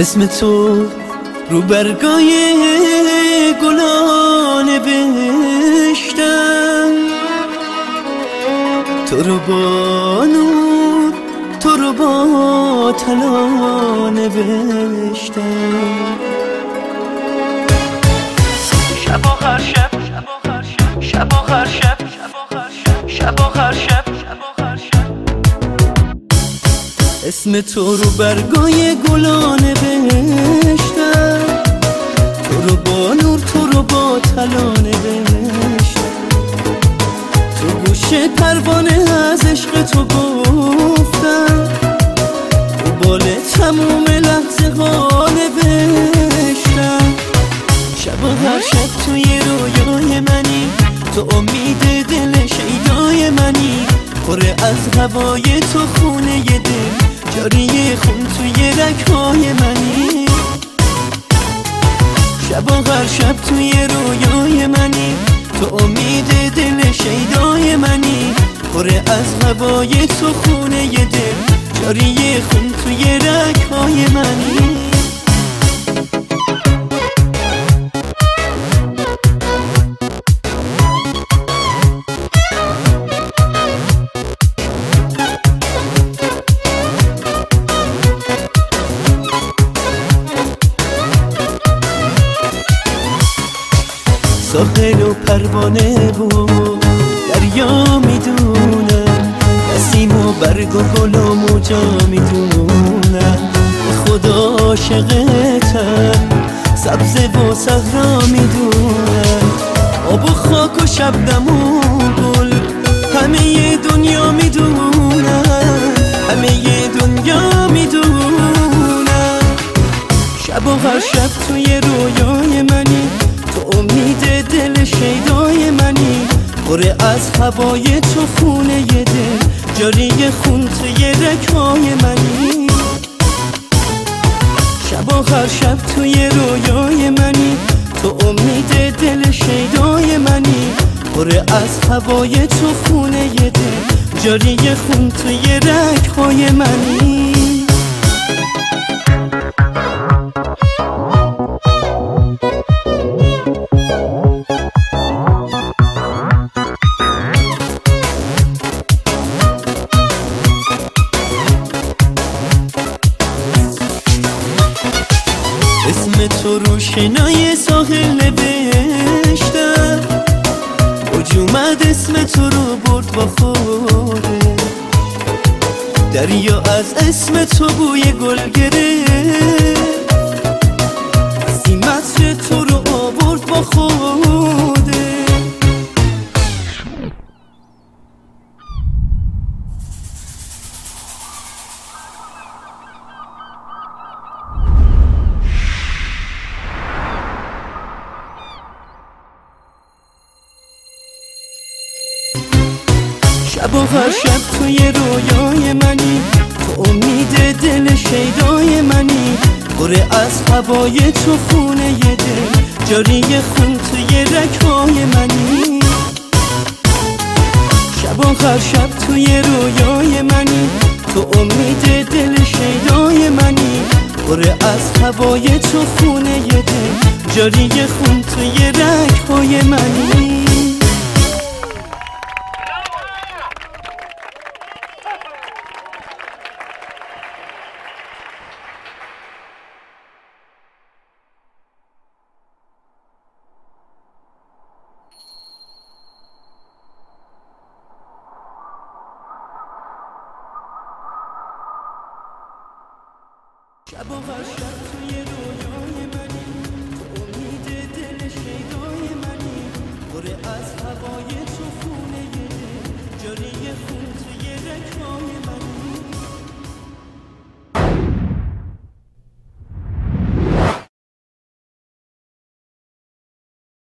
اسم تو رو برگای گلان نوشتم تو رو با نور تو رو با تلا نوشتم شب آخر شب شب آخر شب شب آخر شب. اسم تو رو برگای گلان نوشتم تو رو با نور تو رو با تلا نوشتم تو گوشه پروانه از عشق تو گفتم. تو بال تموم لحظه ها نوشتم شب هر شب توی رویای منی. تو امید دل شیدای منی. پر از هوای تو خونه دل. جاری خون توی رکهای منی؟ شب و هر شب توی رویای منی. تو امید دل شیدای منی. پر از هوای تو خونه دل. جاری خون توی رکهای منی. ساخل و پروانه و دریا می‌دونم نسیم و برگ و گل و موجا می‌دونم خدا عاشقتم سبز و صحرا می‌دونم آب و خاک و شبنم و گل همه دنیا می‌دونم همه دنیا می‌دونم شب و هر شب توی رویای شیدای منی پر از هوای تو خونه دل جاری خون توی رکای منی. شب آخر شب توی رویای منی تو امید دل شیدای منی. پر از هوای تو خونه دل جاری خون توی رکهای منی. اسم تو رو شنای ساحل نوشتم اوج اومد اسم تو رو برد با خوده دریا از اسم تو بوی گل گرفت. شب و هر شب توی رویای منی. تو امید دل شیدای منی. پر از هوای تو خونه دل. جاری خون توی رکهای منی. شب و هر شب توی رویای منی. تو امید دل شیدای منی. پر از هوای تو خونه دل. جاری خون توی رکهای منی. شب توی